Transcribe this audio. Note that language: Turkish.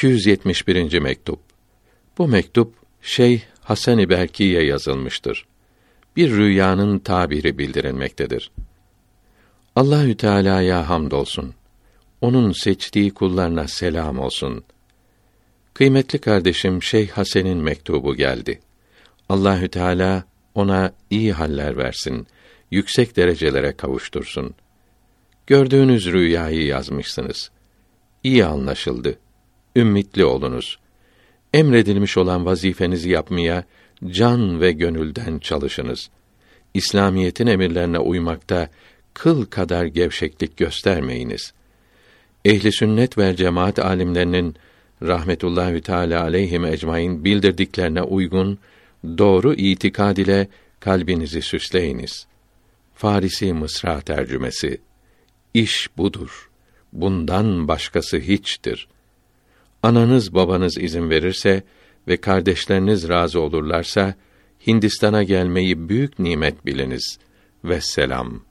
271. mektup. Bu mektup Şeyh Hasan-ı Berki'ye yazılmıştır. Bir rüyanın tabiri bildirilmektedir. Allahü Teala'ya hamdolsun. Onun seçtiği kullarına selam olsun. Kıymetli kardeşim Şeyh Hasan'ın mektubu geldi. Allahü Teala ona iyi haller versin, yüksek derecelere kavuştursun. Gördüğünüz rüyayı yazmışsınız. İyi anlaşıldı. Ümmitli olunuz. Emredilmiş olan vazifenizi yapmaya can ve gönülden çalışınız. İslamiyetin emirlerine uymakta kıl kadar gevşeklik göstermeyiniz. Ehli sünnet ve cemaat alimlerinin rahmetullahi teala aleyhim ecmaîn bildirdiklerine uygun doğru itikad ile kalbinizi süsleyiniz. Farisi Mısra tercümesi. İş budur. Bundan başkası hiçtir. Ananız babanız izin verirse ve kardeşleriniz razı olurlarsa Hindistan'a gelmeyi büyük nimet biliniz. Ve selam.